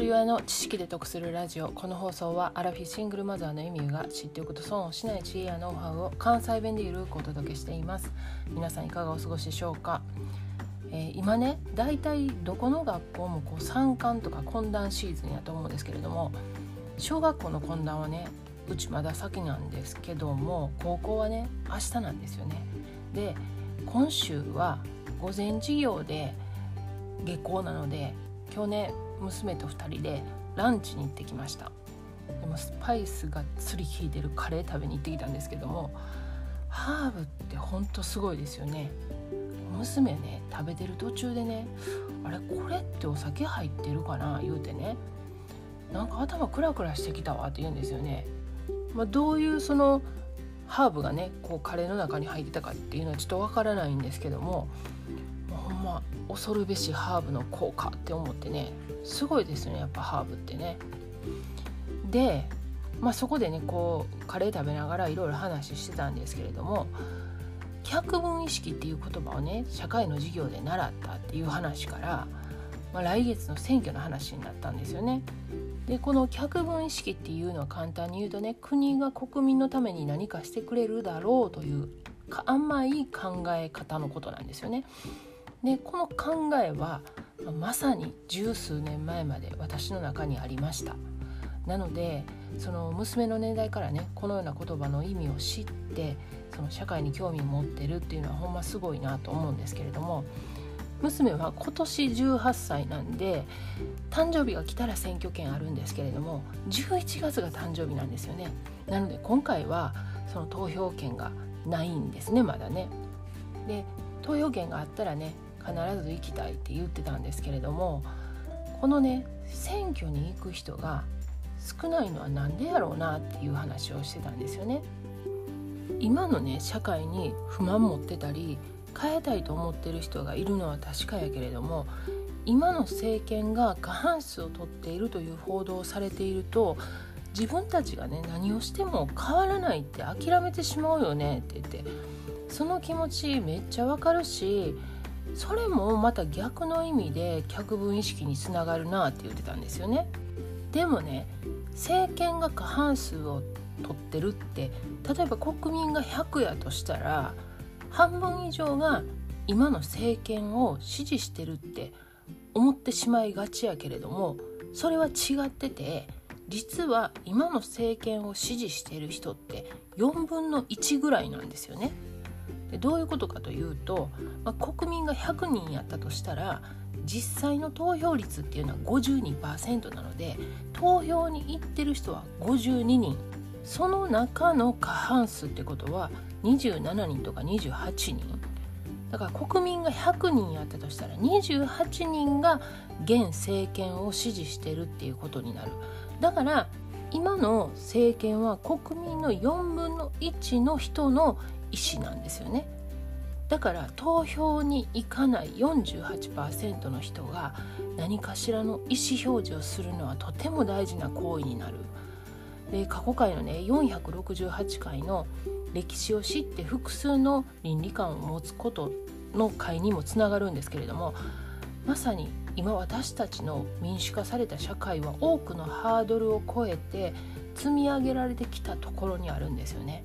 人親の知識で得するラジオ。この放送はアラフィシングルマザーのエミューが知っておくと損をしない知恵やノウハウを関西弁でゆるくお届けしています。皆さんいかがお過ごしでしょうか、えー、今ねだいたいどこの学校もこう参観とか懇談シーズンやと思うんですけれども小学校の懇談はねうちまだ先なんですけども高校はね明日なんですよね。で今週は午前授業で下校なので今日ね娘と2人でランチに行ってきました。でもスパイスがっつり効いてるカレー食べに行ってきたんですけどもハーブってほんとすごいですよね。娘ね食べてる途中でねあれこれってお酒入ってるかな？言うてねなんか頭クラクラしてきたわって言うんですよね、まあ、どういうそのハーブがねこうカレーの中に入ってたかっていうのはちょっとわからないんですけども恐るべしハーブの効果って思ってねすごいですねやっぱハーブってね。で、まあ、そこでねこうカレー食べながらいろいろ話してたんですけれども百分意識っていう言葉をね社会の授業で習ったっていう話から、まあ、来月の選挙の話になったんですよね。でこの脚分意識っていうのは簡単に言うとね国が国民のために何かしてくれるだろうという甘い考え方のことなんですよね。でこの考えはまさに十数年前まで私の中にありました。なのでその娘の年代からねこのような言葉の意味を知ってその社会に興味を持ってるっていうのはほんますごいなと思うんですけれども娘は今年18歳なんで誕生日が来たら選挙権あるんですけれども11月が誕生日なんですよねなので今回はその投票権がないんですねまだねで投票権があったらね必ず行きたいって言ってたんですけれどもこのね選挙に行く人が少ないのは何でやろうなっていう話をしてたんですよね。今のね社会に不満持ってたり変えたいと思ってる人がいるのは確かやけれども今の政権が過半数を取っているという報道をされていると自分たちがね何をしても変わらないって諦めてしまうよねって言ってその気持ちめっちゃわかるしそれもまた逆の意味で脚分意識につながるなって言ってたんですよね。でもね政権が過半数を取ってるって例えば国民が100やとしたら半分以上が今の政権を支持してるって思ってしまいがちやけれどもそれは違ってて実は今の政権を支持してる人って4分の1ぐらいなんですよね。でどういうことかというと、まあ、国民が100人やったとしたら実際の投票率っていうのは52%なので投票に行ってる人は52人。その中の過半数ってことは27人とか28人。だから国民が100人やったとしたら28人が現政権を支持してるっていうことになる。だから今の政権は国民の4分の1の人の意思なんですよねだから投票に行かない48%の人が何かしらの意思表示をするのはとても大事な行為になるで過去回のね468回の歴史を知って複数の倫理観を持つことの会にもつながるんですけれどもまさに今私たちの民主化された社会は多くのハードルを超えて積み上げられてきたところにあるんですよね。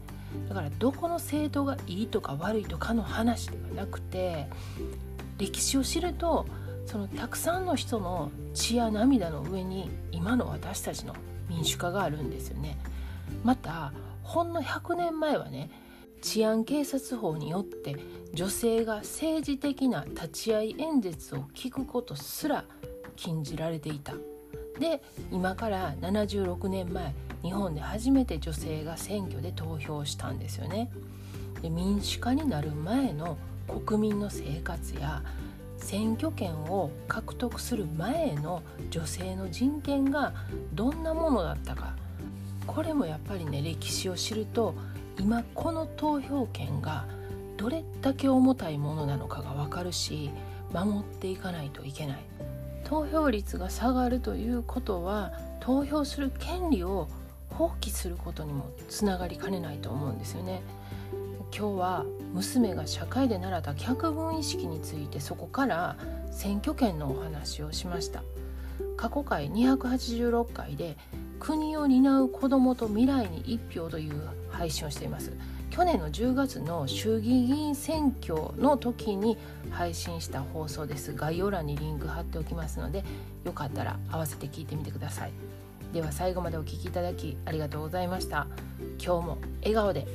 だからどこの政党がいいとか悪いとかの話ではなくて歴史を知るとそのたくさんの人の血や涙の上に今の私たちの民主化があるんですよね。またほんの100年前はね治安警察法によって女性が政治的な立ち会い演説を聞くことすら禁じられていた。で今から76年前日本で初めて女性が選挙で投票したんですよね。で民主化になる前の国民の生活や選挙権を獲得する前の女性の人権がどんなものだったかこれもやっぱりね歴史を知ると今この投票権がどれだけ重たいものなのかが分かるし守っていかないといけない投票率が下がるということは投票する権利を放棄することにもつながりかねないと思うんですよね。今日は娘が社会で習った脚分意識についてそこから選挙権のお話をしました。過去回286回で国を担う子どもと未来に一票という配信をしています。去年の10月の衆議院選挙の時に配信した放送です。概要欄にリンク貼っておきますのでよかったら合わせて聞いてみてください。では最後までお聴きいただきありがとうございました。今日も笑顔で。